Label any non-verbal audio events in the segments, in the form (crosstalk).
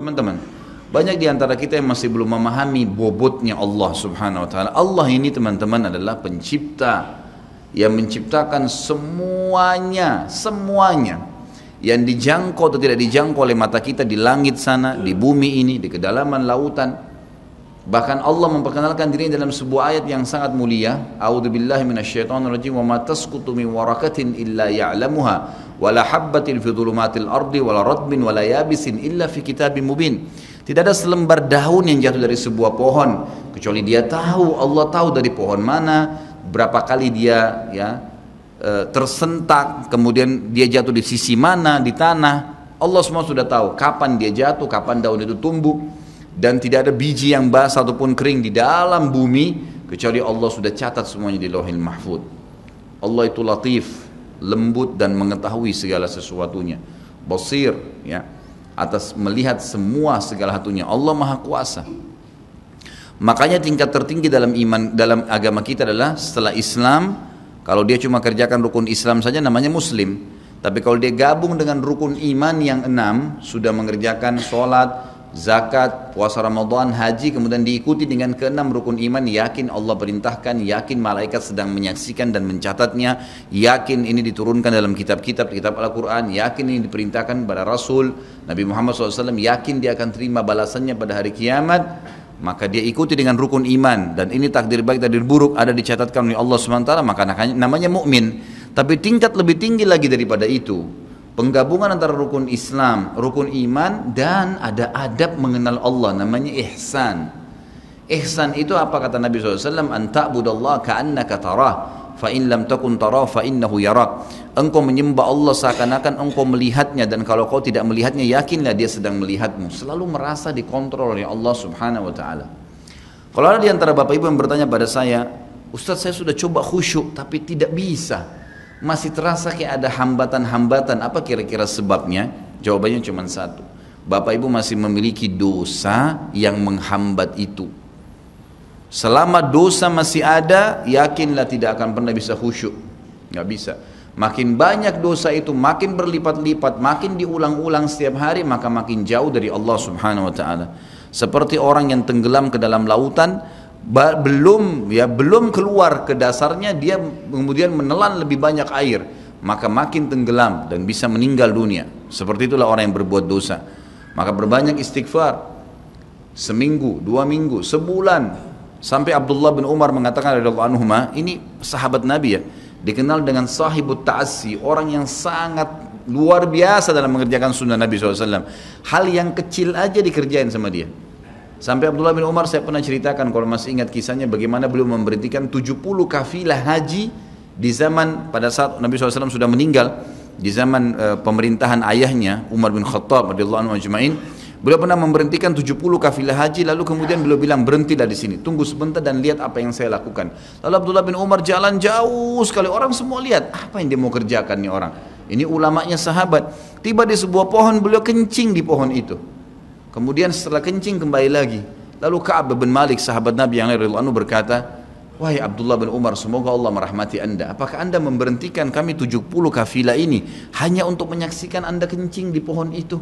Teman-teman, banyak di antara kita yang masih belum memahami bobotnya Allah Subhanahu wa taala. Allah ini teman-teman adalah pencipta yang menciptakan semuanya, semuanya yang dijangkau atau tidak dijangkau oleh mata kita di langit sana, di bumi ini, di kedalaman lautan. Bahkan Allah memperkenalkan dirinya dalam sebuah ayat yang sangat mulia. A'udzubillahi minasyaitonirrajim wa ma tasqutu warakatin illa ya'lamuha wa la ardi wa la illa fi kitabim. Tidak ada selembar daun yang jatuh dari sebuah pohon kecuali dia tahu, Allah tahu dari pohon mana, berapa kali dia ya e, tersentak, kemudian dia jatuh di sisi mana di tanah. Allah semua sudah tahu kapan dia jatuh, kapan daun itu tumbuh dan tidak ada biji yang basah ataupun kering di dalam bumi kecuali Allah sudah catat semuanya di Lauhil Mahfud. Allah itu latif, lembut dan mengetahui segala sesuatunya. Basir ya atas melihat semua segala satunya. Allah Maha Kuasa. Makanya tingkat tertinggi dalam iman dalam agama kita adalah setelah Islam kalau dia cuma kerjakan rukun Islam saja namanya muslim. Tapi kalau dia gabung dengan rukun iman yang enam sudah mengerjakan sholat, zakat, puasa Ramadan, haji, kemudian diikuti dengan keenam rukun iman, yakin Allah perintahkan, yakin malaikat sedang menyaksikan dan mencatatnya, yakin ini diturunkan dalam kitab-kitab, kitab Al-Quran, yakin ini diperintahkan pada Rasul, Nabi Muhammad SAW, yakin dia akan terima balasannya pada hari kiamat, maka dia ikuti dengan rukun iman. Dan ini takdir baik takdir buruk ada dicatatkan oleh Allah SWT maka namanya mukmin. Tapi tingkat lebih tinggi lagi daripada itu penggabungan antara rukun Islam, rukun iman dan ada adab mengenal Allah namanya ihsan. Ihsan itu apa kata Nabi SAW? An ta'budallah ka'annaka tarah fa in lam takun tarah fa innahu yarak. Engkau menyembah Allah seakan-akan engkau melihatnya dan kalau kau tidak melihatnya yakinlah dia sedang melihatmu. Selalu merasa dikontrol oleh Allah Subhanahu wa taala. Kalau ada di antara Bapak Ibu yang bertanya pada saya, Ustaz saya sudah coba khusyuk tapi tidak bisa masih terasa kayak ada hambatan-hambatan. Apa kira-kira sebabnya? Jawabannya cuma satu. Bapak Ibu masih memiliki dosa yang menghambat itu. Selama dosa masih ada, yakinlah tidak akan pernah bisa khusyuk. Nggak bisa. Makin banyak dosa itu, makin berlipat-lipat, makin diulang-ulang setiap hari, maka makin jauh dari Allah Subhanahu wa taala. Seperti orang yang tenggelam ke dalam lautan, belum ya belum keluar. Ke dasarnya dia kemudian menelan lebih banyak air. Maka makin tenggelam dan bisa meninggal dunia. Seperti itulah orang yang berbuat dosa. Maka berbanyak istighfar. Seminggu dua minggu sebulan. Sampai Abdullah bin Umar mengatakan radhiyallahu anhu ini sahabat Nabi ya dikenal dengan sahibut ta'assi orang yang sangat luar biasa dalam mengerjakan sunnah Nabi SAW hal yang kecil aja dikerjain sama dia Sampai Abdullah bin Umar saya pernah ceritakan kalau masih ingat kisahnya bagaimana beliau memberhentikan 70 kafilah haji di zaman pada saat Nabi SAW sudah meninggal di zaman uh, pemerintahan ayahnya Umar bin Khattab radhiyallahu anhu ajma'in. Beliau pernah memberhentikan 70 kafilah haji lalu kemudian beliau bilang berhentilah di sini tunggu sebentar dan lihat apa yang saya lakukan. Lalu Abdullah bin Umar jalan jauh sekali. Orang semua lihat apa yang dia mau kerjakan nih orang? Ini ulamanya sahabat. Tiba di sebuah pohon beliau kencing di pohon itu Kemudian setelah kencing kembali lagi. Lalu Ka'ab bin Malik sahabat Nabi yang lain anu berkata, Wahai Abdullah bin Umar, semoga Allah merahmati anda. Apakah anda memberhentikan kami 70 kafilah ini hanya untuk menyaksikan anda kencing di pohon itu?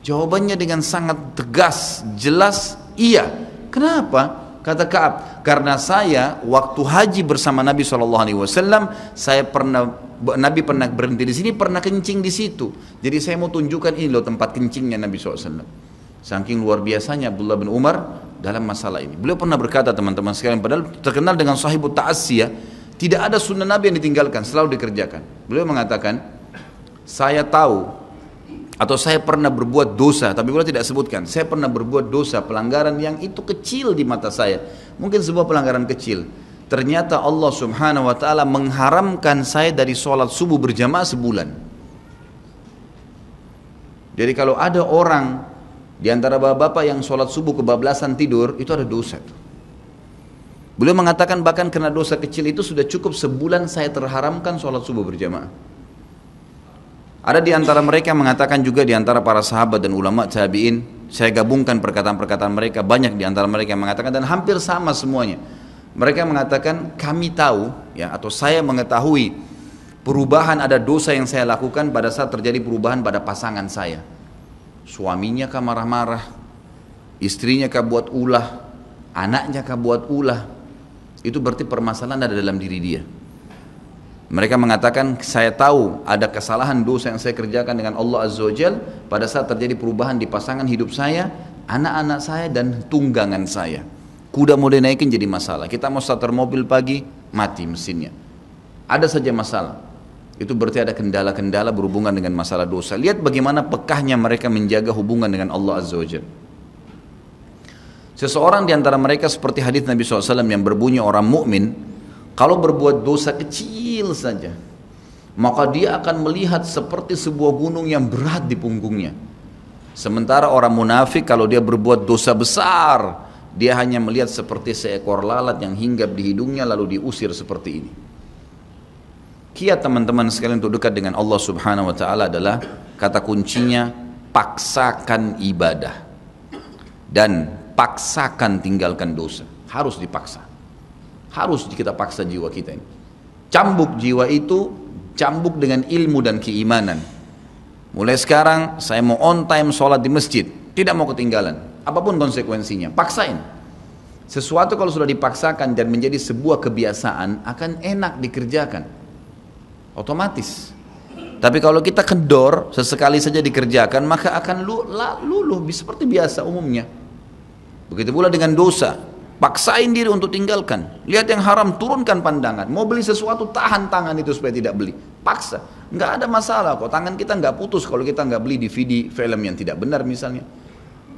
Jawabannya dengan sangat tegas, jelas, iya. Kenapa? Kata Kaab, karena saya waktu haji bersama Nabi saw, saya pernah Nabi pernah berhenti di sini, pernah kencing di situ. Jadi saya mau tunjukkan ini loh tempat kencingnya Nabi saw. Saking luar biasanya Abdullah bin Umar dalam masalah ini. Beliau pernah berkata teman-teman sekalian, padahal terkenal dengan sahibut ta'asiyah, tidak ada sunnah Nabi yang ditinggalkan, selalu dikerjakan. Beliau mengatakan, saya tahu atau saya pernah berbuat dosa, tapi beliau tidak sebutkan. Saya pernah berbuat dosa, pelanggaran yang itu kecil di mata saya. Mungkin sebuah pelanggaran kecil. Ternyata Allah subhanahu wa ta'ala mengharamkan saya dari sholat subuh berjamaah sebulan. Jadi kalau ada orang di antara bapak-bapak yang sholat subuh kebablasan tidur, itu ada dosa. Beliau mengatakan bahkan karena dosa kecil itu sudah cukup sebulan saya terharamkan sholat subuh berjamaah. Ada di antara mereka yang mengatakan juga di antara para sahabat dan ulama tabi'in, saya gabungkan perkataan-perkataan mereka, banyak di antara mereka yang mengatakan dan hampir sama semuanya. Mereka mengatakan kami tahu ya atau saya mengetahui perubahan ada dosa yang saya lakukan pada saat terjadi perubahan pada pasangan saya. Suaminya kah marah-marah, istrinya kah buat ulah, anaknya kah buat ulah. Itu berarti permasalahan ada dalam diri dia. Mereka mengatakan saya tahu ada kesalahan dosa yang saya kerjakan dengan Allah Azza wa Jal pada saat terjadi perubahan di pasangan hidup saya, anak-anak saya dan tunggangan saya. Kuda mau dinaikin jadi masalah. Kita mau starter mobil pagi, mati mesinnya. Ada saja masalah. Itu berarti ada kendala-kendala berhubungan dengan masalah dosa. Lihat bagaimana pekahnya mereka menjaga hubungan dengan Allah Azza wa Seseorang di antara mereka seperti hadis Nabi SAW yang berbunyi orang mukmin, kalau berbuat dosa kecil saja, maka dia akan melihat seperti sebuah gunung yang berat di punggungnya. Sementara orang munafik kalau dia berbuat dosa besar, dia hanya melihat seperti seekor lalat yang hinggap di hidungnya lalu diusir seperti ini. Kiat teman-teman sekalian untuk dekat dengan Allah Subhanahu wa taala adalah kata kuncinya paksakan ibadah dan paksakan tinggalkan dosa. Harus dipaksa. Harus kita paksa jiwa kita ini. Cambuk jiwa itu cambuk dengan ilmu dan keimanan. Mulai sekarang saya mau on time sholat di masjid, tidak mau ketinggalan. Apa pun konsekuensinya, paksain. Sesuatu kalau sudah dipaksakan dan menjadi sebuah kebiasaan akan enak dikerjakan otomatis. Tapi kalau kita kendor, sesekali saja dikerjakan, maka akan luluh seperti biasa umumnya. Begitu pula dengan dosa, paksain diri untuk tinggalkan. Lihat yang haram, turunkan pandangan. Mau beli sesuatu, tahan tangan itu supaya tidak beli. Paksa. Nggak ada masalah kok, tangan kita nggak putus kalau kita nggak beli DVD film yang tidak benar misalnya.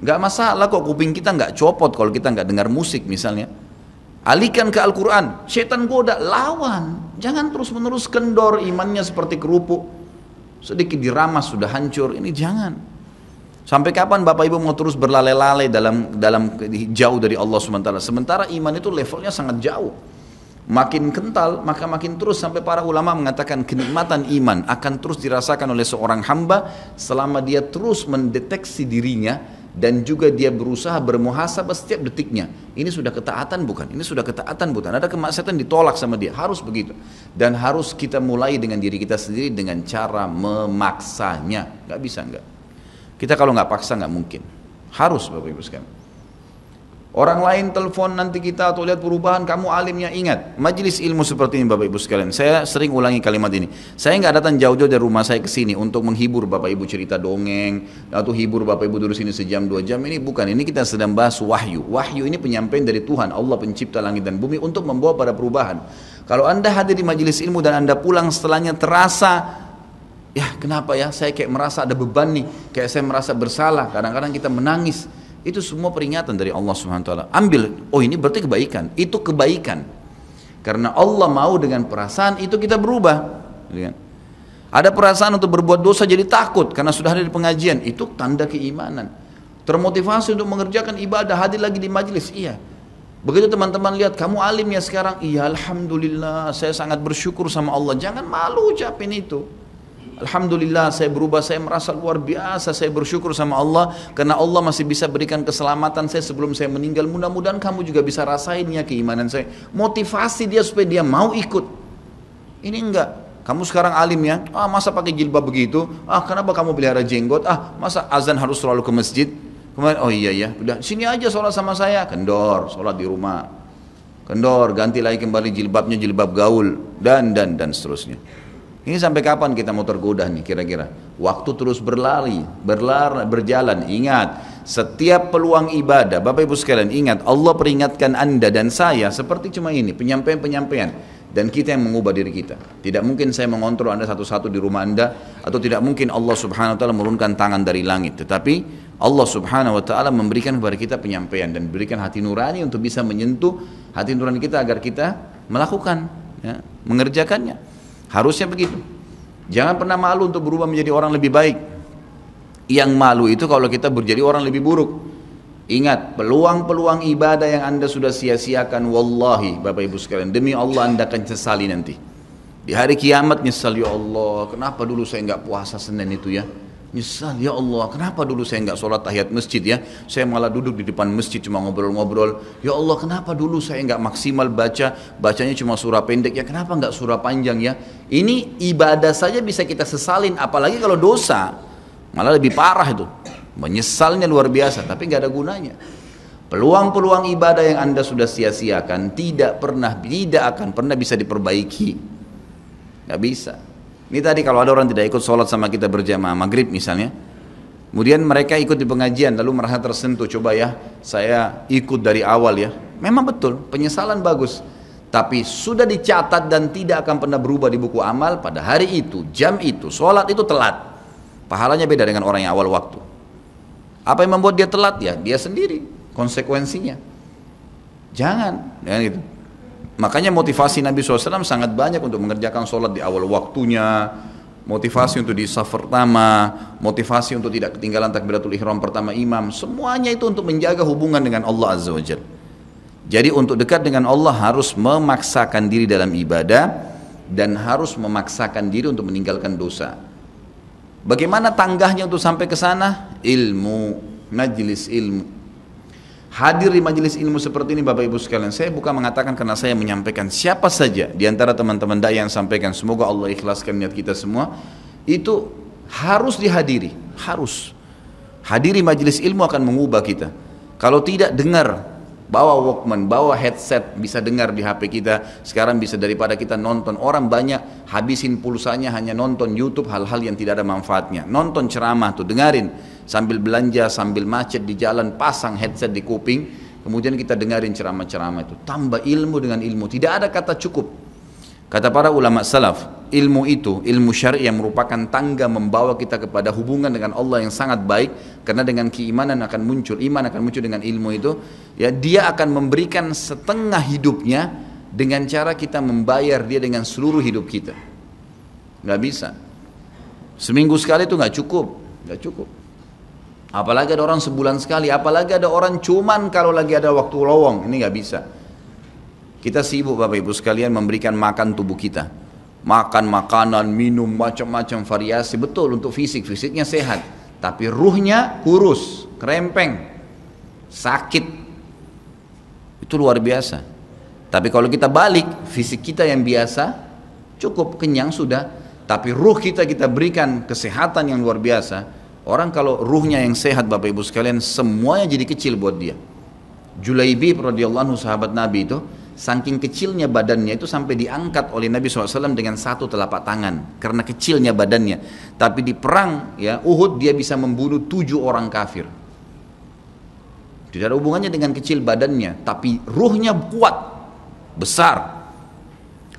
Nggak masalah kok, kuping kita nggak copot kalau kita nggak dengar musik misalnya. Alihkan ke Al-Quran. Setan goda, lawan. Jangan terus menerus kendor imannya seperti kerupuk. Sedikit diramas sudah hancur. Ini jangan. Sampai kapan Bapak Ibu mau terus berlale-lale dalam dalam jauh dari Allah SWT. Sementara iman itu levelnya sangat jauh. Makin kental, maka makin terus sampai para ulama mengatakan kenikmatan iman akan terus dirasakan oleh seorang hamba selama dia terus mendeteksi dirinya dan juga dia berusaha bermuhasabah setiap detiknya. Ini sudah ketaatan bukan? Ini sudah ketaatan bukan? Ada kemaksiatan ditolak sama dia, harus begitu. Dan harus kita mulai dengan diri kita sendiri dengan cara memaksanya. Gak bisa enggak. Kita kalau nggak paksa nggak mungkin. Harus Bapak Ibu sekalian. Orang lain telepon nanti kita atau lihat perubahan, kamu alimnya ingat. Majelis ilmu seperti ini Bapak Ibu sekalian. Saya sering ulangi kalimat ini. Saya nggak datang jauh-jauh dari rumah saya ke sini untuk menghibur Bapak Ibu cerita dongeng atau hibur Bapak Ibu duduk sini sejam dua jam. Ini bukan. Ini kita sedang bahas wahyu. Wahyu ini penyampaian dari Tuhan, Allah pencipta langit dan bumi untuk membawa pada perubahan. Kalau anda hadir di majelis ilmu dan anda pulang setelahnya terasa ya kenapa ya saya kayak merasa ada beban nih kayak saya merasa bersalah kadang-kadang kita menangis itu semua peringatan dari Allah Subhanahu taala. Ambil, oh ini berarti kebaikan. Itu kebaikan. Karena Allah mau dengan perasaan itu kita berubah. Gitu kan? Ada perasaan untuk berbuat dosa jadi takut karena sudah ada di pengajian. Itu tanda keimanan. Termotivasi untuk mengerjakan ibadah, hadir lagi di majelis. Iya. Begitu teman-teman lihat kamu alim ya sekarang, iya alhamdulillah saya sangat bersyukur sama Allah. Jangan malu ucapin itu. Alhamdulillah saya berubah, saya merasa luar biasa, saya bersyukur sama Allah karena Allah masih bisa berikan keselamatan saya sebelum saya meninggal. Mudah-mudahan kamu juga bisa rasain ya keimanan saya. Motivasi dia supaya dia mau ikut. Ini enggak. Kamu sekarang alim ya, ah masa pakai jilbab begitu? Ah kenapa kamu pelihara jenggot? Ah masa azan harus selalu ke masjid? Kemudian, oh iya ya, udah sini aja sholat sama saya, kendor, sholat di rumah, kendor, ganti lagi kembali jilbabnya jilbab gaul dan dan dan seterusnya. Ini sampai kapan kita mau tergoda nih kira-kira? Waktu terus berlari, berlar, berjalan. Ingat, setiap peluang ibadah, Bapak Ibu sekalian ingat, Allah peringatkan Anda dan saya seperti cuma ini, penyampaian-penyampaian. Dan kita yang mengubah diri kita. Tidak mungkin saya mengontrol Anda satu-satu di rumah Anda, atau tidak mungkin Allah subhanahu wa ta'ala menurunkan tangan dari langit. Tetapi Allah subhanahu wa ta'ala memberikan kepada kita penyampaian dan berikan hati nurani untuk bisa menyentuh hati nurani kita agar kita melakukan, ya, mengerjakannya. Harusnya begitu. Jangan pernah malu untuk berubah menjadi orang lebih baik. Yang malu itu kalau kita berjadi orang lebih buruk. Ingat, peluang-peluang ibadah yang anda sudah sia-siakan, wallahi Bapak Ibu sekalian, demi Allah anda akan sesali nanti. Di hari kiamat nyesal, ya Allah, kenapa dulu saya nggak puasa Senin itu ya? Nyesal, ya Allah, kenapa dulu saya nggak sholat tahiyat masjid ya? Saya malah duduk di depan masjid cuma ngobrol-ngobrol. Ya Allah, kenapa dulu saya nggak maksimal baca, bacanya cuma surah pendek ya? Kenapa nggak surah panjang ya? Ini ibadah saja bisa kita sesalin, apalagi kalau dosa, malah lebih parah itu. Menyesalnya luar biasa, tapi nggak ada gunanya. Peluang-peluang ibadah yang anda sudah sia-siakan tidak pernah, tidak akan pernah bisa diperbaiki. Nggak bisa. Ini tadi kalau ada orang tidak ikut sholat sama kita berjamaah maghrib misalnya, kemudian mereka ikut di pengajian lalu merasa tersentuh, coba ya saya ikut dari awal ya. Memang betul, penyesalan bagus. Tapi sudah dicatat dan tidak akan pernah berubah di buku amal pada hari itu, jam itu, sholat itu telat. Pahalanya beda dengan orang yang awal waktu. Apa yang membuat dia telat ya? Dia sendiri, konsekuensinya. Jangan, jangan gitu. Makanya motivasi Nabi SAW sangat banyak untuk mengerjakan sholat di awal waktunya, motivasi untuk di saf pertama, motivasi untuk tidak ketinggalan takbiratul ihram pertama imam, semuanya itu untuk menjaga hubungan dengan Allah Azza wa Jal. Jadi untuk dekat dengan Allah harus memaksakan diri dalam ibadah dan harus memaksakan diri untuk meninggalkan dosa. Bagaimana tanggahnya untuk sampai ke sana? Ilmu, majlis ilmu hadir di majelis ilmu seperti ini Bapak Ibu sekalian saya bukan mengatakan karena saya menyampaikan siapa saja di antara teman-teman dai yang sampaikan semoga Allah ikhlaskan niat kita semua itu harus dihadiri harus hadiri majelis ilmu akan mengubah kita kalau tidak dengar bawa walkman, bawa headset, bisa dengar di HP kita. Sekarang bisa daripada kita nonton. Orang banyak habisin pulsanya hanya nonton YouTube hal-hal yang tidak ada manfaatnya. Nonton ceramah tuh, dengarin sambil belanja, sambil macet di jalan, pasang headset di kuping, kemudian kita dengarin ceramah-ceramah itu. Tambah ilmu dengan ilmu, tidak ada kata cukup. Kata para ulama salaf, ilmu itu, ilmu syari yang merupakan tangga membawa kita kepada hubungan dengan Allah yang sangat baik, karena dengan keimanan akan muncul, iman akan muncul dengan ilmu itu, ya dia akan memberikan setengah hidupnya dengan cara kita membayar dia dengan seluruh hidup kita. Nggak bisa. Seminggu sekali itu nggak cukup, nggak cukup. Apalagi ada orang sebulan sekali, apalagi ada orang cuman kalau lagi ada waktu lowong, ini nggak bisa. Kita sibuk Bapak Ibu sekalian memberikan makan tubuh kita. Makan makanan, minum macam-macam variasi, betul untuk fisik, fisiknya sehat. Tapi ruhnya kurus, kerempeng, sakit. Itu luar biasa. Tapi kalau kita balik, fisik kita yang biasa, cukup kenyang sudah. Tapi ruh kita kita berikan kesehatan yang luar biasa, Orang kalau ruhnya yang sehat Bapak Ibu sekalian semuanya jadi kecil buat dia. Julaibi radhiyallahu anhu sahabat Nabi itu saking kecilnya badannya itu sampai diangkat oleh Nabi SAW dengan satu telapak tangan karena kecilnya badannya. Tapi di perang ya Uhud dia bisa membunuh tujuh orang kafir. Tidak ada hubungannya dengan kecil badannya, tapi ruhnya kuat, besar.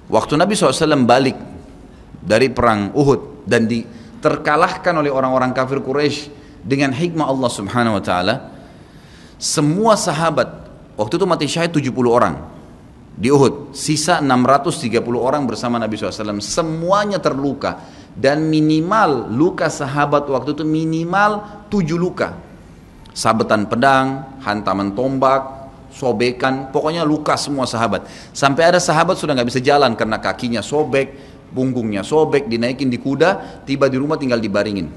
Waktu Nabi SAW balik dari perang Uhud dan di terkalahkan oleh orang-orang kafir Quraisy dengan hikmah Allah Subhanahu wa taala semua sahabat waktu itu mati syahid 70 orang di Uhud sisa 630 orang bersama Nabi SAW semuanya terluka. Dan minimal luka sahabat waktu itu minimal 7 luka. Sabetan pedang hantaman tombak sobekan pokoknya luka semua sahabat. Sampai ada sahabat sudah nggak bisa jalan karena kakinya sobek punggungnya sobek, dinaikin di kuda, tiba di rumah tinggal dibaringin.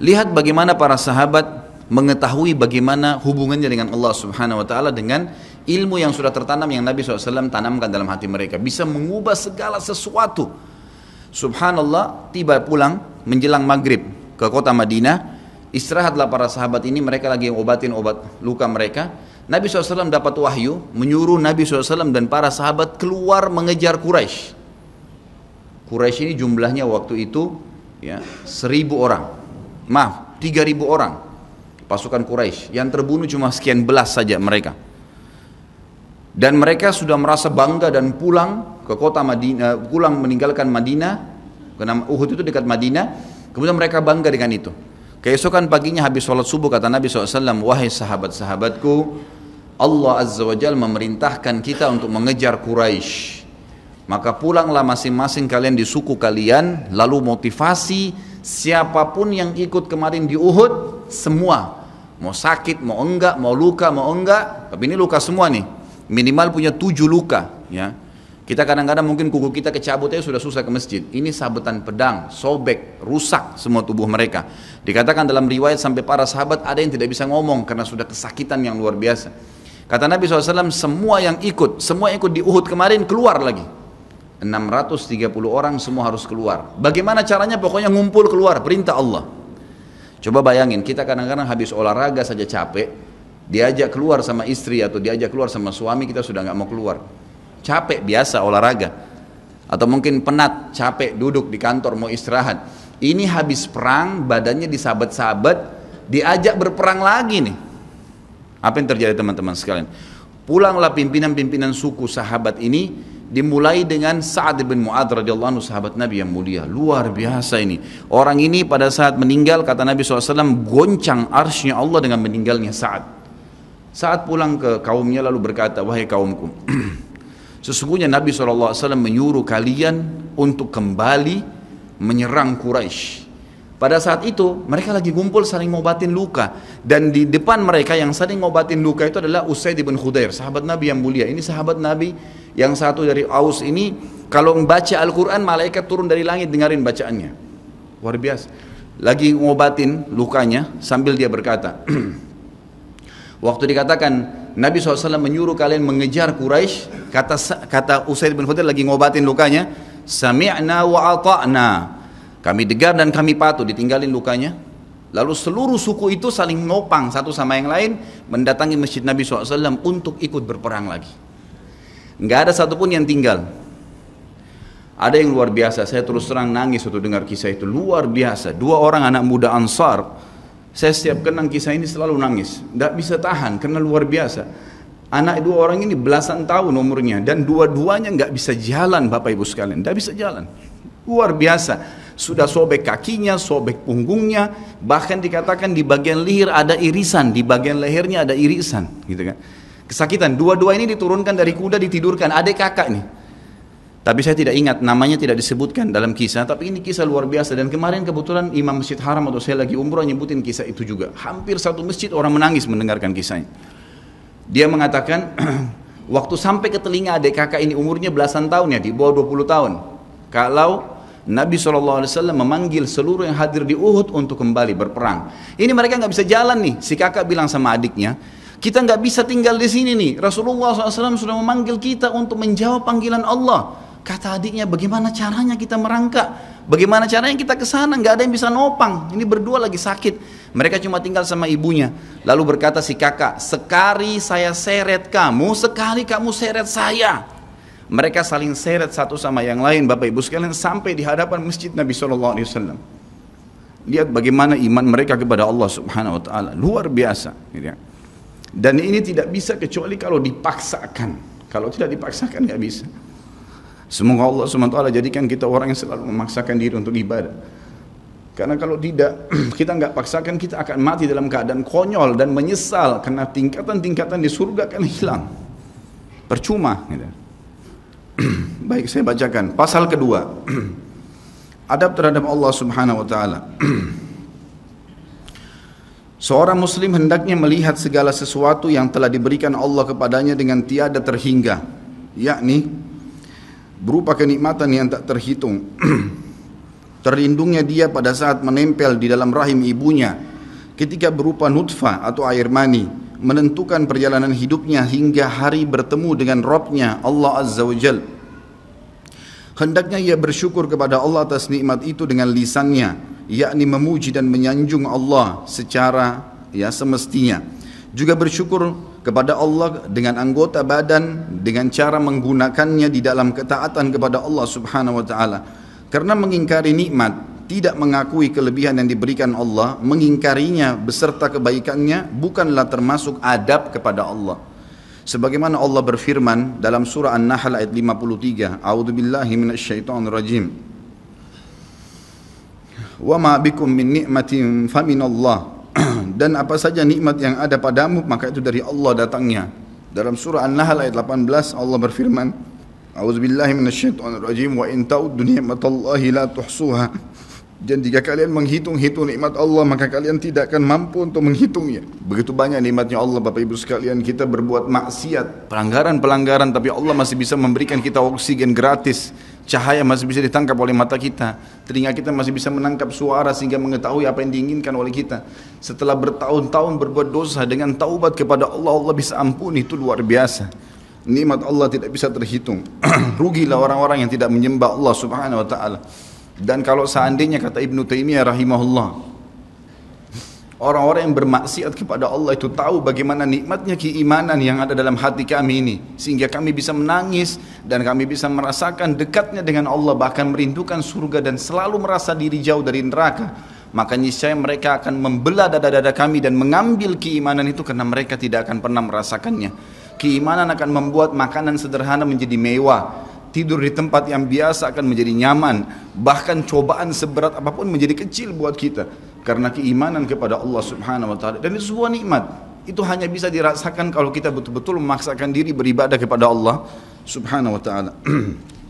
Lihat bagaimana para sahabat mengetahui bagaimana hubungannya dengan Allah Subhanahu wa taala dengan ilmu yang sudah tertanam yang Nabi SAW tanamkan dalam hati mereka bisa mengubah segala sesuatu. Subhanallah tiba pulang menjelang maghrib ke kota Madinah istirahatlah para sahabat ini mereka lagi obatin obat luka mereka Nabi SAW dapat wahyu menyuruh Nabi SAW dan para sahabat keluar mengejar Quraisy Quraisy ini jumlahnya waktu itu ya seribu orang. Maaf tiga ribu orang. Pasukan Quraisy yang terbunuh cuma sekian belas saja mereka. Dan mereka sudah merasa bangga dan pulang ke kota Madinah pulang meninggalkan Madinah karena Uhud itu dekat Madinah. Kemudian mereka bangga dengan itu. Keesokan paginya habis sholat subuh kata Nabi SAW wahai sahabat-sahabatku Allah Azza wa Jal memerintahkan kita untuk mengejar Quraisy maka pulanglah masing-masing kalian di suku kalian lalu motivasi siapa pun yang ikut kemarin di Uhud semua mau sakit mau enggak mau luka mau enggak tapi ini luka semua nih minimal punya tujuh luka ya Kita kadang-kadang mungkin kuku kita kecabut aja sudah susah ke masjid. Ini sabetan pedang, sobek, rusak semua tubuh mereka. Dikatakan dalam riwayat sampai para sahabat ada yang tidak bisa ngomong karena sudah kesakitan yang luar biasa. Kata Nabi SAW, semua yang ikut, semua yang ikut di Uhud kemarin keluar lagi. 630 orang semua harus keluar. Bagaimana caranya? Pokoknya ngumpul keluar, perintah Allah. Coba bayangin, kita kadang-kadang habis olahraga saja capek, diajak keluar sama istri atau diajak keluar sama suami, kita sudah nggak mau keluar capek biasa olahraga atau mungkin penat capek duduk di kantor mau istirahat ini habis perang badannya disabet-sabet diajak berperang lagi nih apa yang terjadi teman-teman sekalian pulanglah pimpinan-pimpinan suku sahabat ini dimulai dengan Sa'ad bin Mu'ad radhiyallahu anhu sahabat Nabi yang mulia. Luar biasa ini. Orang ini pada saat meninggal kata Nabi SAW goncang arsnya Allah dengan meninggalnya Sa'ad. Saat pulang ke kaumnya lalu berkata wahai kaumku (clears throat) Sesungguhnya Nabi SAW menyuruh kalian untuk kembali menyerang Quraisy. Pada saat itu mereka lagi kumpul saling ngobatin luka dan di depan mereka yang saling ngobatin luka itu adalah Usaid bin Khudair, sahabat Nabi yang mulia. Ini sahabat Nabi yang satu dari Aus ini kalau membaca Al-Qur'an malaikat turun dari langit dengerin bacaannya. Luar biasa. Lagi ngobatin lukanya sambil dia berkata, (clears throat) waktu dikatakan Nabi SAW menyuruh kalian mengejar Quraisy. Kata kata Usaid bin Khudair lagi ngobatin lukanya, sami'na wa ata'na. Kami dengar dan kami patuh ditinggalin lukanya. Lalu seluruh suku itu saling nopang satu sama yang lain mendatangi masjid Nabi SAW untuk ikut berperang lagi. Nggak ada satupun yang tinggal. Ada yang luar biasa, saya terus terang nangis waktu dengar kisah itu. Luar biasa, dua orang anak muda Ansar saya setiap kenang kisah ini selalu nangis. Tidak bisa tahan karena luar biasa. Anak dua orang ini belasan tahun umurnya dan dua-duanya nggak bisa jalan Bapak Ibu sekalian. Tidak bisa jalan. Luar biasa. Sudah sobek kakinya, sobek punggungnya, bahkan dikatakan di bagian leher ada irisan, di bagian lehernya ada irisan, gitu kan. Kesakitan. Dua-dua ini diturunkan dari kuda ditidurkan. Adik kakak nih. Tapi saya tidak ingat namanya tidak disebutkan dalam kisah, tapi ini kisah luar biasa dan kemarin kebetulan Imam Masjid Haram atau saya lagi umroh nyebutin kisah itu juga. Hampir satu masjid orang menangis mendengarkan kisahnya. Dia mengatakan (clears throat) waktu sampai ke telinga adik kakak ini umurnya belasan tahun ya, di bawah 20 tahun. Kalau Nabi SAW memanggil seluruh yang hadir di Uhud untuk kembali berperang. Ini mereka nggak bisa jalan nih. Si kakak bilang sama adiknya, kita nggak bisa tinggal di sini nih. Rasulullah SAW sudah memanggil kita untuk menjawab panggilan Allah. Kata adiknya, bagaimana caranya kita merangkak? Bagaimana caranya kita ke sana? Nggak ada yang bisa nopang. Ini berdua lagi sakit. Mereka cuma tinggal sama ibunya. Lalu berkata si kakak, sekali saya seret kamu, sekali kamu seret saya. Mereka saling seret satu sama yang lain, Bapak Ibu sekalian, sampai di hadapan masjid Nabi SAW. Lihat bagaimana iman mereka kepada Allah Subhanahu Wa Taala luar biasa. Gitu ya. Dan ini tidak bisa kecuali kalau dipaksakan. Kalau tidak dipaksakan nggak bisa. Semoga Allah SWT jadikan kita orang yang selalu memaksakan diri untuk ibadah. Karena kalau tidak, (clears throat) kita nggak paksakan, kita akan mati dalam keadaan konyol dan menyesal karena tingkatan-tingkatan di surga akan hilang. Percuma. Gitu. (clears throat) Baik, saya bacakan. Pasal kedua. (clears throat) Adab terhadap Allah Subhanahu wa taala. (clears throat) Seorang muslim hendaknya melihat segala sesuatu yang telah diberikan Allah kepadanya dengan tiada terhingga, yakni berupa kenikmatan yang tak terhitung. Terlindungnya dia pada saat menempel di dalam rahim ibunya ketika berupa nutfah atau air mani menentukan perjalanan hidupnya hingga hari bertemu dengan Robnya Allah Azza wa Jal. Hendaknya ia bersyukur kepada Allah atas nikmat itu dengan lisannya, yakni memuji dan menyanjung Allah secara ya semestinya. Juga bersyukur kepada Allah dengan anggota badan dengan cara menggunakannya di dalam ketaatan kepada Allah Subhanahu wa taala. Karena mengingkari nikmat, tidak mengakui kelebihan yang diberikan Allah, mengingkarinya beserta kebaikannya bukanlah termasuk adab kepada Allah. Sebagaimana Allah berfirman dalam surah An-Nahl ayat 53, A'udzubillahi minasyaitonirrajim. Wa ma bikum min ni'matin faminallah (clears throat) dan apa saja nikmat yang ada padamu maka itu dari Allah datangnya. Dalam surah An-Nahl ayat 18 Allah berfirman, A'udzubillahi minasyaitonirrajim wa in ta'uddu ni'matallahi la tuhsuha. Dan jika kalian menghitung-hitung nikmat Allah maka kalian tidak akan mampu untuk menghitungnya. Begitu banyak nikmatnya Allah Bapak Ibu sekalian kita berbuat maksiat, pelanggaran-pelanggaran tapi Allah masih bisa memberikan kita oksigen gratis. Cahaya masih bisa ditangkap oleh mata kita. Telinga kita masih bisa menangkap suara sehingga mengetahui apa yang diinginkan oleh kita. Setelah bertahun-tahun berbuat dosa dengan taubat kepada Allah, Allah bisa ampuni itu luar biasa. Nikmat Allah tidak bisa terhitung. (clears throat) Rugilah orang-orang yang tidak menyembah Allah Subhanahu wa taala. Dan kalau seandainya kata Ibnu Taimiyah rahimahullah, orang-orang yang bermaksiat kepada Allah itu tahu bagaimana nikmatnya keimanan yang ada dalam hati kami ini sehingga kami bisa menangis dan kami bisa merasakan dekatnya dengan Allah bahkan merindukan surga dan selalu merasa diri jauh dari neraka. Maka niscaya mereka akan membelah dada-dada kami dan mengambil keimanan itu karena mereka tidak akan pernah merasakannya. Keimanan akan membuat makanan sederhana menjadi mewah tidur di tempat yang biasa akan menjadi nyaman. Bahkan cobaan seberat apa pun menjadi kecil buat kita. Karena keimanan kepada Allah Subhanahu wa taala. Dan itu sebuah nikmat. Itu hanya bisa dirasakan kalau kita betul-betul memaksakan diri beribadah kepada Allah Subhanahu wa taala. (clears throat)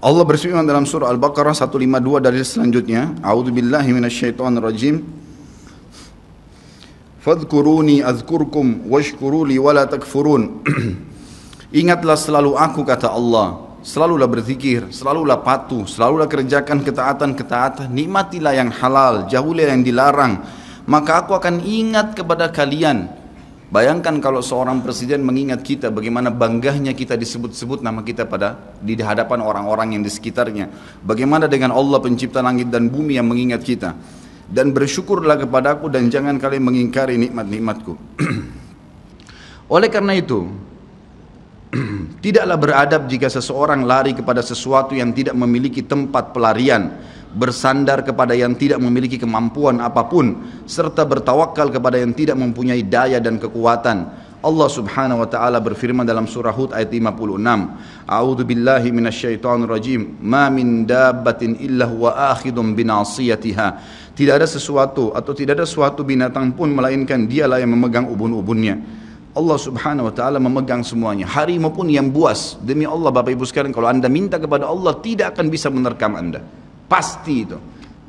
Allah berfirman dalam surah Al-Baqarah 152 dari selanjutnya A'udzubillahi minasyaitonirrajim Fadhkuruni azkurkum washkuruli wala takfurun (clears throat) Ingatlah selalu aku kata Allah Selalulah berzikir, selalulah patuh, selalulah kerjakan ketaatan-ketaatan Nikmatilah yang halal, jauhilah yang dilarang Maka aku akan ingat kepada kalian Bayangkan kalau seorang presiden mengingat kita bagaimana banggahnya kita disebut-sebut nama kita pada di hadapan orang-orang yang di sekitarnya. Bagaimana dengan Allah pencipta langit dan bumi yang mengingat kita. Dan bersyukurlah kepadaku dan jangan kalian mengingkari nikmat-nikmatku. (clears throat) Oleh karena itu, (clears throat) Tidaklah beradab jika seseorang lari kepada sesuatu yang tidak memiliki tempat pelarian, bersandar kepada yang tidak memiliki kemampuan apa pun, serta bertawakal kepada yang tidak mempunyai daya dan kekuatan. Allah Subhanahu wa taala berfirman dalam surah Hud ayat 56. A'udzu billahi minasyaitonir rajim. Ma min dabbatin illa huwa akhidun binasiyatiha. Tidak ada sesuatu atau tidak ada suatu binatang pun melainkan dialah yang memegang ubun-ubunnya. Allah subhanahu wa ta'ala memegang semuanya. Harimau pun yang buas. Demi Allah Bapak Ibu sekalian kalau anda minta kepada Allah tidak akan bisa menerkam anda. Pasti itu.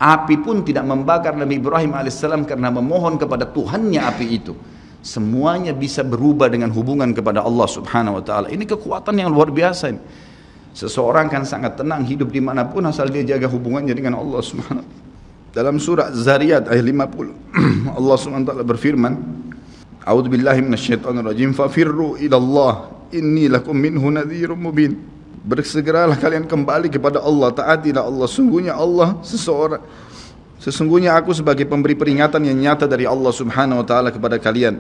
Api pun tidak membakar Nabi Ibrahim alaihissalam karena memohon kepada Tuhannya api itu. Semuanya bisa berubah dengan hubungan kepada Allah subhanahu wa ta'ala. Ini kekuatan yang luar biasa ini. seseorang kan sangat tenang hidup di mana pun asal dia jaga hubungannya dengan Allah subhanahu wa ta'ala. Dalam surah Zariyat ayat 50 (clears throat) Allah subhanahu wa ta'ala berfirman A'udzu billahi minasyaitonir rajim. Fafirru ila Allah. Inni lakum minhu nadhirun mubin. Bersegeralah kalian kembali kepada Allah, taatilah Allah. Sungguhnya Allah seseorang Sesungguhnya aku sebagai pemberi peringatan yang nyata dari Allah Subhanahu wa taala kepada kalian.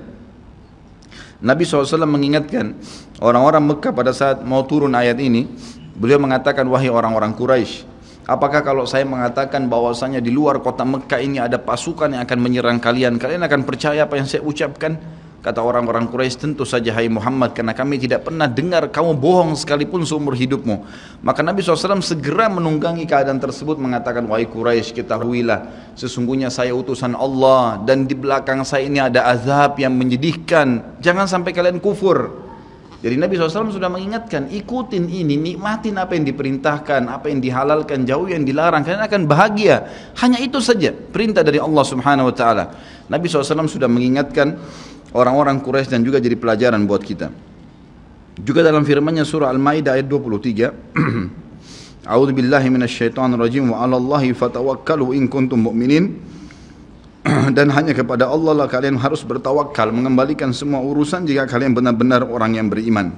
Nabi SAW mengingatkan orang-orang Mekah pada saat mau turun ayat ini, beliau mengatakan wahai orang-orang Quraisy, Apakah kalau saya mengatakan bahwasanya di luar kota Mekah ini ada pasukan yang akan menyerang kalian, kalian akan percaya apa yang saya ucapkan? Kata orang-orang Quraisy tentu saja hai Muhammad karena kami tidak pernah dengar kamu bohong sekalipun seumur hidupmu. Maka Nabi SAW segera menunggangi keadaan tersebut mengatakan wahai Quraisy ketahuilah sesungguhnya saya utusan Allah dan di belakang saya ini ada azab yang menyedihkan. Jangan sampai kalian kufur. Jadi Nabi SAW sudah mengingatkan, ikutin ini, nikmatin apa yang diperintahkan, apa yang dihalalkan, jauh yang dilarang, kalian akan bahagia. Hanya itu saja perintah dari Allah Subhanahu Wa Taala. Nabi SAW sudah mengingatkan orang-orang Quraisy dan juga jadi pelajaran buat kita. Juga dalam firman-Nya surah Al-Maidah ayat 23, (clears throat) A'udzu billahi rajim wa 'alallahi fatawakkalu in kuntum mu'minin. (clears throat) dan hanya kepada Allah lah kalian harus bertawakal mengembalikan semua urusan jika kalian benar-benar orang yang beriman.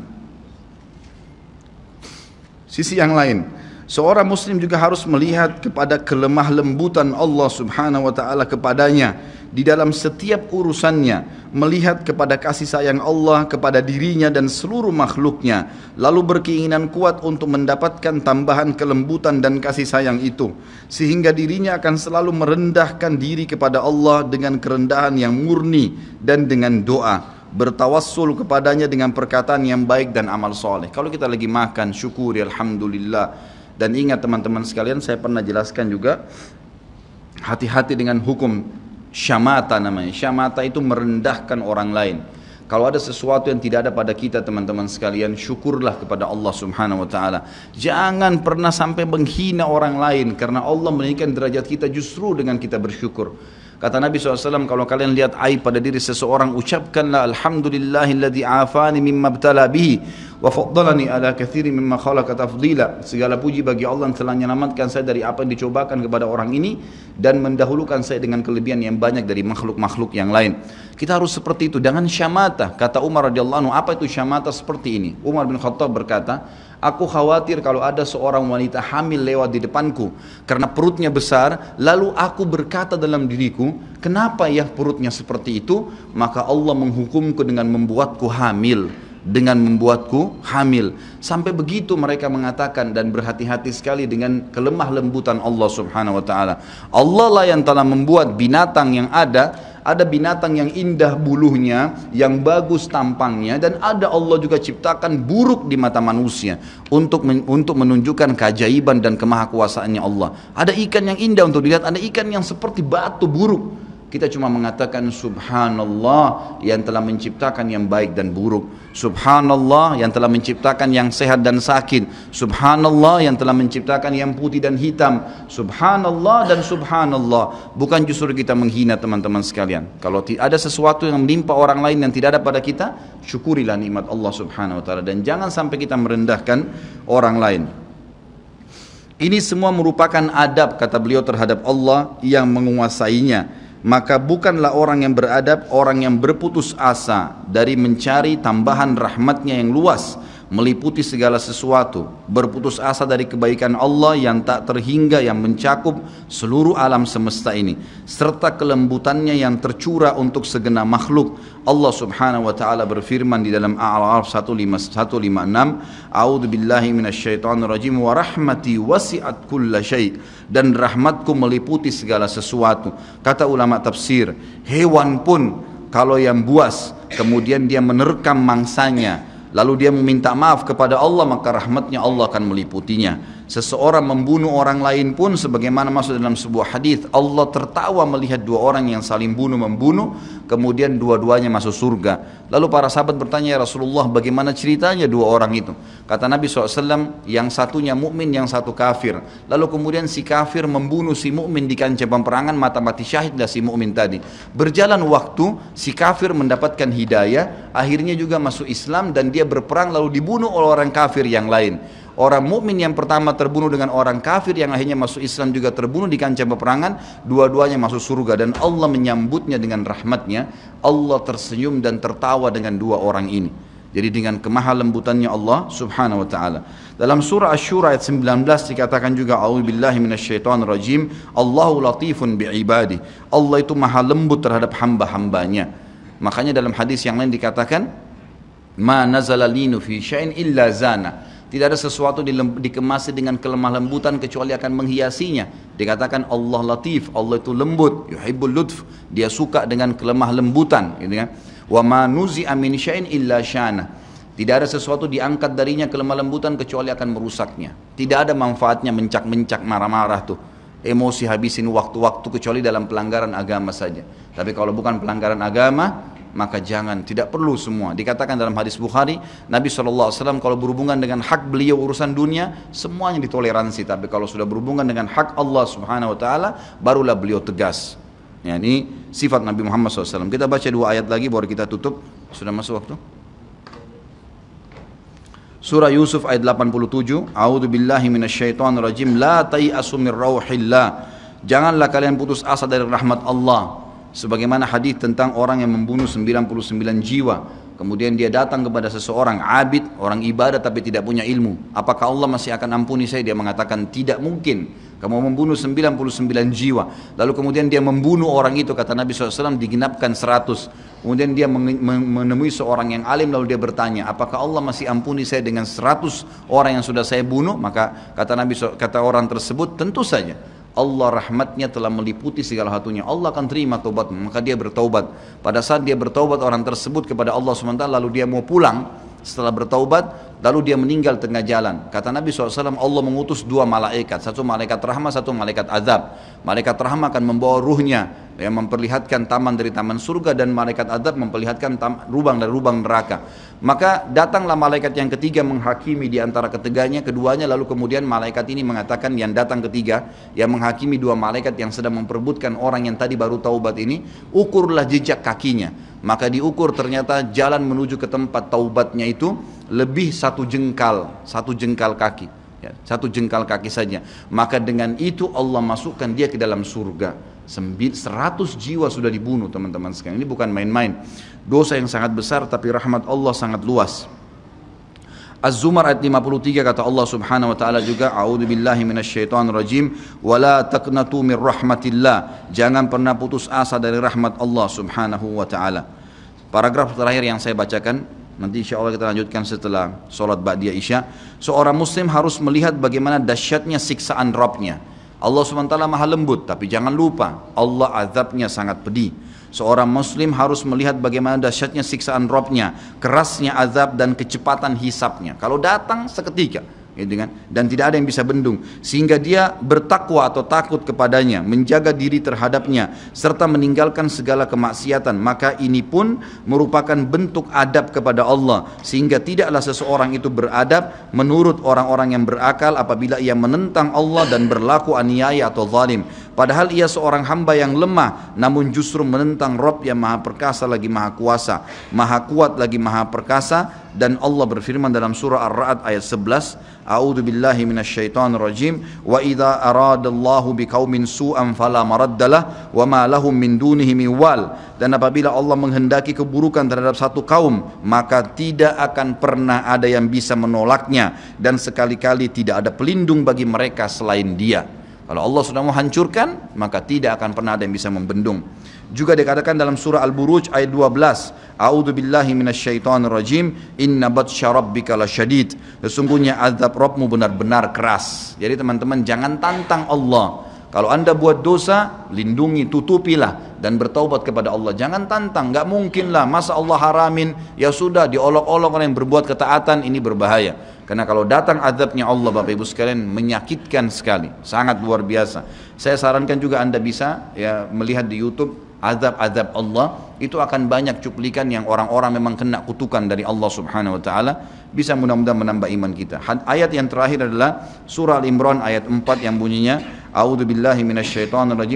Sisi yang lain, seorang muslim juga harus melihat kepada kelemah lembutan Allah Subhanahu wa taala kepadanya di dalam setiap urusannya melihat kepada kasih sayang Allah kepada dirinya dan seluruh makhluknya lalu berkeinginan kuat untuk mendapatkan tambahan kelembutan dan kasih sayang itu sehingga dirinya akan selalu merendahkan diri kepada Allah dengan kerendahan yang murni dan dengan doa bertawassul kepadanya dengan perkataan yang baik dan amal soleh. Kalau kita lagi makan syukuri alhamdulillah dan ingat teman-teman sekalian saya pernah jelaskan juga hati-hati dengan hukum syamata namanya. Syamata itu merendahkan orang lain. Kalau ada sesuatu yang tidak ada pada kita teman-teman sekalian, syukurlah kepada Allah Subhanahu wa taala. Jangan pernah sampai menghina orang lain karena Allah meninggikan derajat kita justru dengan kita bersyukur. Kata Nabi SAW, kalau kalian lihat aib pada diri seseorang, ucapkanlah Alhamdulillahilladzi afani mimma btala bihi wa faddalani ala kathiri mimma khalaqa tafdila. Segala puji bagi Allah yang telah menyelamatkan saya dari apa yang dicobakan kepada orang ini dan mendahulukan saya dengan kelebihan yang banyak dari makhluk-makhluk yang lain. Kita harus seperti itu, dengan syamata. Kata Umar radhiyallahu anhu, apa itu syamata seperti ini? Umar bin Khattab berkata, Aku khawatir kalau ada seorang wanita hamil lewat di depanku karena perutnya besar, lalu aku berkata dalam diriku, kenapa ya perutnya seperti itu? Maka Allah menghukumku dengan membuatku hamil dengan membuatku hamil. Sampai begitu mereka mengatakan dan berhati-hati sekali dengan kelemah lembutan Allah Subhanahu wa taala. Allah lah yang telah membuat binatang yang ada ada binatang yang indah bulunya, yang bagus tampangnya dan ada Allah juga ciptakan buruk di mata manusia untuk untuk menunjukkan keajaiban dan kemahakuasaannya Allah. Ada ikan yang indah untuk dilihat, ada ikan yang seperti batu buruk. Kita cuma mengatakan subhanallah yang telah menciptakan yang baik dan buruk. Subhanallah yang telah menciptakan yang sehat dan sakit. Subhanallah yang telah menciptakan yang putih dan hitam. Subhanallah dan subhanallah. Bukan justru kita menghina teman-teman sekalian. Kalau ada sesuatu yang menimpa orang lain yang tidak ada pada kita, syukurilah nikmat Allah Subhanahu wa taala dan jangan sampai kita merendahkan orang lain. Ini semua merupakan adab kata beliau terhadap Allah yang menguasainya maka bukanlah orang yang beradab orang yang berputus asa dari mencari tambahan rahmatnya yang luas meliputi segala sesuatu, berputus asa dari kebaikan Allah yang tak terhingga yang mencakup seluruh alam semesta ini, serta kelembutannya yang tercurah untuk segenap makhluk. Allah Subhanahu wa taala berfirman di dalam Al-A'raf 156, "A'udzu billahi minasyaitonir rajim wa rahmati wasi'at kulla syai" dan rahmatku meliputi segala sesuatu. Kata ulama tafsir, hewan pun kalau yang buas kemudian dia menerkam mangsanya lalu dia meminta maaf kepada Allah maka rahmatnya Allah akan meliputinya seseorang membunuh orang lain pun sebagaimana masuk dalam sebuah hadis Allah tertawa melihat dua orang yang saling bunuh membunuh kemudian dua-duanya masuk surga. Lalu para sahabat bertanya ya Rasulullah bagaimana ceritanya dua orang itu? Kata Nabi SAW yang satunya mukmin yang satu kafir. Lalu kemudian si kafir membunuh si mukmin di kancah peperangan mata mati syahidlah si mukmin tadi. Berjalan waktu si kafir mendapatkan hidayah akhirnya juga masuk Islam dan dia berperang lalu dibunuh oleh orang kafir yang lain Orang mukmin yang pertama terbunuh dengan orang kafir yang akhirnya masuk Islam juga terbunuh di kancah peperangan, dua-duanya masuk surga dan Allah menyambutnya dengan rahmatnya. Allah tersenyum dan tertawa dengan dua orang ini. Jadi dengan kemaha lembutannya Allah Subhanahu wa taala. Dalam surah Asy-Syura ayat 19 dikatakan juga a'udzubillahi Allahu latifun bi'ibadi. Allah itu maha lembut terhadap hamba-hambanya. Makanya dalam hadis yang lain dikatakan, "Ma nazala linu fi illa zana." Tidak ada sesuatu dikemasi dengan kelemah lembutan kecuali akan menghiasinya. Dikatakan Allah latif, Allah itu lembut, yuhibbul lutf. Dia suka dengan kelemah lembutan, gitu kan. Wa ma nuzi'a min syai'in illa syana. Tidak ada sesuatu diangkat darinya kelemah lembutan kecuali akan merusaknya. Tidak ada manfaatnya mencak-mencak marah-marah tuh. Emosi habisin waktu-waktu kecuali dalam pelanggaran agama saja. Tapi kalau bukan pelanggaran agama, maka jangan. Tidak perlu semua. Dikatakan dalam hadis Bukhari Nabi SAW kalau berhubungan dengan hak beliau urusan dunia semuanya ditoleransi. Tapi kalau sudah berhubungan dengan hak Allah Subhanahu Wa Taala barulah beliau tegas. Ya, ini sifat Nabi Muhammad SAW kita baca dua ayat lagi baru kita tutup. Sudah masuk waktu Surah Yusuf ayat 87 A'udzu billahi minasyaitonir rajim. La tayasu min rauhillah. Janganlah kalian putus asa dari rahmat Allah. Sebagaimana hadis tentang orang yang membunuh 99 jiwa kemudian dia datang kepada seseorang abid orang ibadah tapi tidak punya ilmu. Apakah Allah masih akan ampuni saya? Dia mengatakan tidak mungkin kamu membunuh 99 jiwa. Lalu kemudian dia membunuh orang itu kata Nabi SAW digenapkan 100 kemudian dia menemui seorang yang alim lalu dia bertanya apakah Allah masih ampuni saya dengan 100 orang yang sudah saya bunuh? Maka kata Nabi kata orang tersebut tentu saja. Allah rahmatnya telah meliputi segala satunya. Allah akan terima taubat, maka dia bertaubat. Pada saat dia bertaubat orang tersebut kepada Allah SWT lalu dia mau pulang. Setelah bertaubat, lalu dia meninggal tengah jalan. Kata Nabi SAW, Allah mengutus dua malaikat, satu malaikat rahmah, satu malaikat azab. Malaikat rahmah akan membawa ruhnya, yang memperlihatkan taman dari taman surga dan malaikat azab memperlihatkan tam, lubang dari lubang neraka. Maka datanglah malaikat yang ketiga menghakimi di antara ketiganya, keduanya lalu kemudian malaikat ini mengatakan yang datang ketiga yang menghakimi dua malaikat yang sedang memperebutkan orang yang tadi baru taubat ini, ukurlah jejak kakinya. Maka diukur ternyata jalan menuju ke tempat taubatnya itu lebih satu jengkal, satu jengkal kaki. Ya, satu jengkal kaki saja. Maka dengan itu Allah masukkan dia ke dalam surga. 100 jiwa sudah dibunuh teman-teman sekalian. Ini bukan main-main. Dosa yang sangat besar tapi rahmat Allah sangat luas. Az-Zumar ayat 53 kata Allah Subhanahu wa taala juga a'udzu billahi rajim wala taqnatu mir rahmatillah. Jangan pernah putus asa dari rahmat Allah Subhanahu wa taala. Paragraf terakhir yang saya bacakan nanti insya Allah kita lanjutkan setelah sholat Ba'diyah Isya. Seorang muslim harus melihat bagaimana dahsyatnya siksaan Rabbnya Allah SWT maha lembut, tapi jangan lupa Allah azabnya sangat pedih. Seorang muslim harus melihat bagaimana dahsyatnya siksaan Robnya, kerasnya azab dan kecepatan hisapnya. Kalau datang seketika, gitu kan? dan tidak ada yang bisa bendung. Sehingga dia bertakwa atau takut kepadanya menjaga diri terhadapnya serta meninggalkan segala kemaksiatan. Maka ini pun merupakan bentuk adab kepada Allah. Sehingga tidaklah seseorang itu beradab menurut orang-orang yang berakal apabila ia menentang Allah dan berlaku aniaya atau zalim padahal ia seorang hamba yang lemah namun justru menentang Rob yang maha perkasa lagi maha kuasa. Maha kuat lagi maha perkasa. Dan Allah berfirman dalam surah Ar-Ra'd ayat 11 A'udzu billahi minasyaitonir rajim. Wa idza aradallahu biqaumin su'an fala maraddalah wa ma lahum min dunihi min wal. Dan apabila Allah menghendaki keburukan terhadap satu kaum maka tidak akan pernah ada yang bisa menolaknya. Dan sekali-kali tidak ada pelindung bagi mereka selain dia kalau Allah sudah mau hancurkan maka tidak akan pernah ada yang bisa membendung juga dikatakan dalam surah Al-Buruj ayat 12, A'udzu billahi minasyaitonir rajim, inna batsya rabbika lasyadid. Sesungguhnya azab Rabbmu benar-benar keras. Jadi teman-teman jangan tantang Allah. Kalau anda buat dosa, lindungi, tutupilah dan bertaubat kepada Allah. Jangan tantang, nggak mungkin lah. Masa Allah haramin, ya sudah diolok-olok orang yang berbuat ketaatan ini berbahaya. Karena kalau datang azabnya Allah Bapak Ibu sekalian menyakitkan sekali, sangat luar biasa. Saya sarankan juga Anda bisa ya melihat di YouTube azab-azab Allah itu akan banyak cuplikan yang orang-orang memang kena kutukan dari Allah Subhanahu wa taala bisa mudah-mudahan menambah iman kita. Ayat yang terakhir adalah surah Al-Imran ayat 4 yang bunyinya A'udzu billahi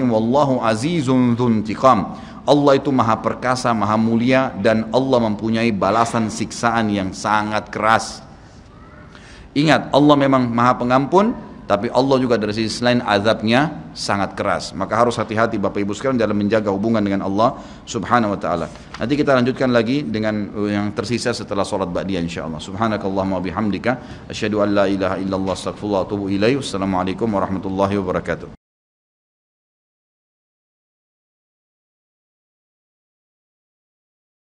wallahu azizun dzuntiqam. Allah itu maha perkasa, maha mulia dan Allah mempunyai balasan siksaan yang sangat keras. Ingat, Allah memang maha pengampun, tapi Allah juga dari sisi lain azabnya sangat keras. Maka harus hati-hati Bapak Ibu sekalian dalam menjaga hubungan dengan Allah Subhanahu wa taala. Nanti kita lanjutkan lagi dengan yang tersisa setelah salat ba'diyah insyaallah. Subhanakallahumma bihamdika asyhadu an la ilaha illallah astaghfirullah wa atubu ilaih. Wassalamualaikum warahmatullahi wabarakatuh.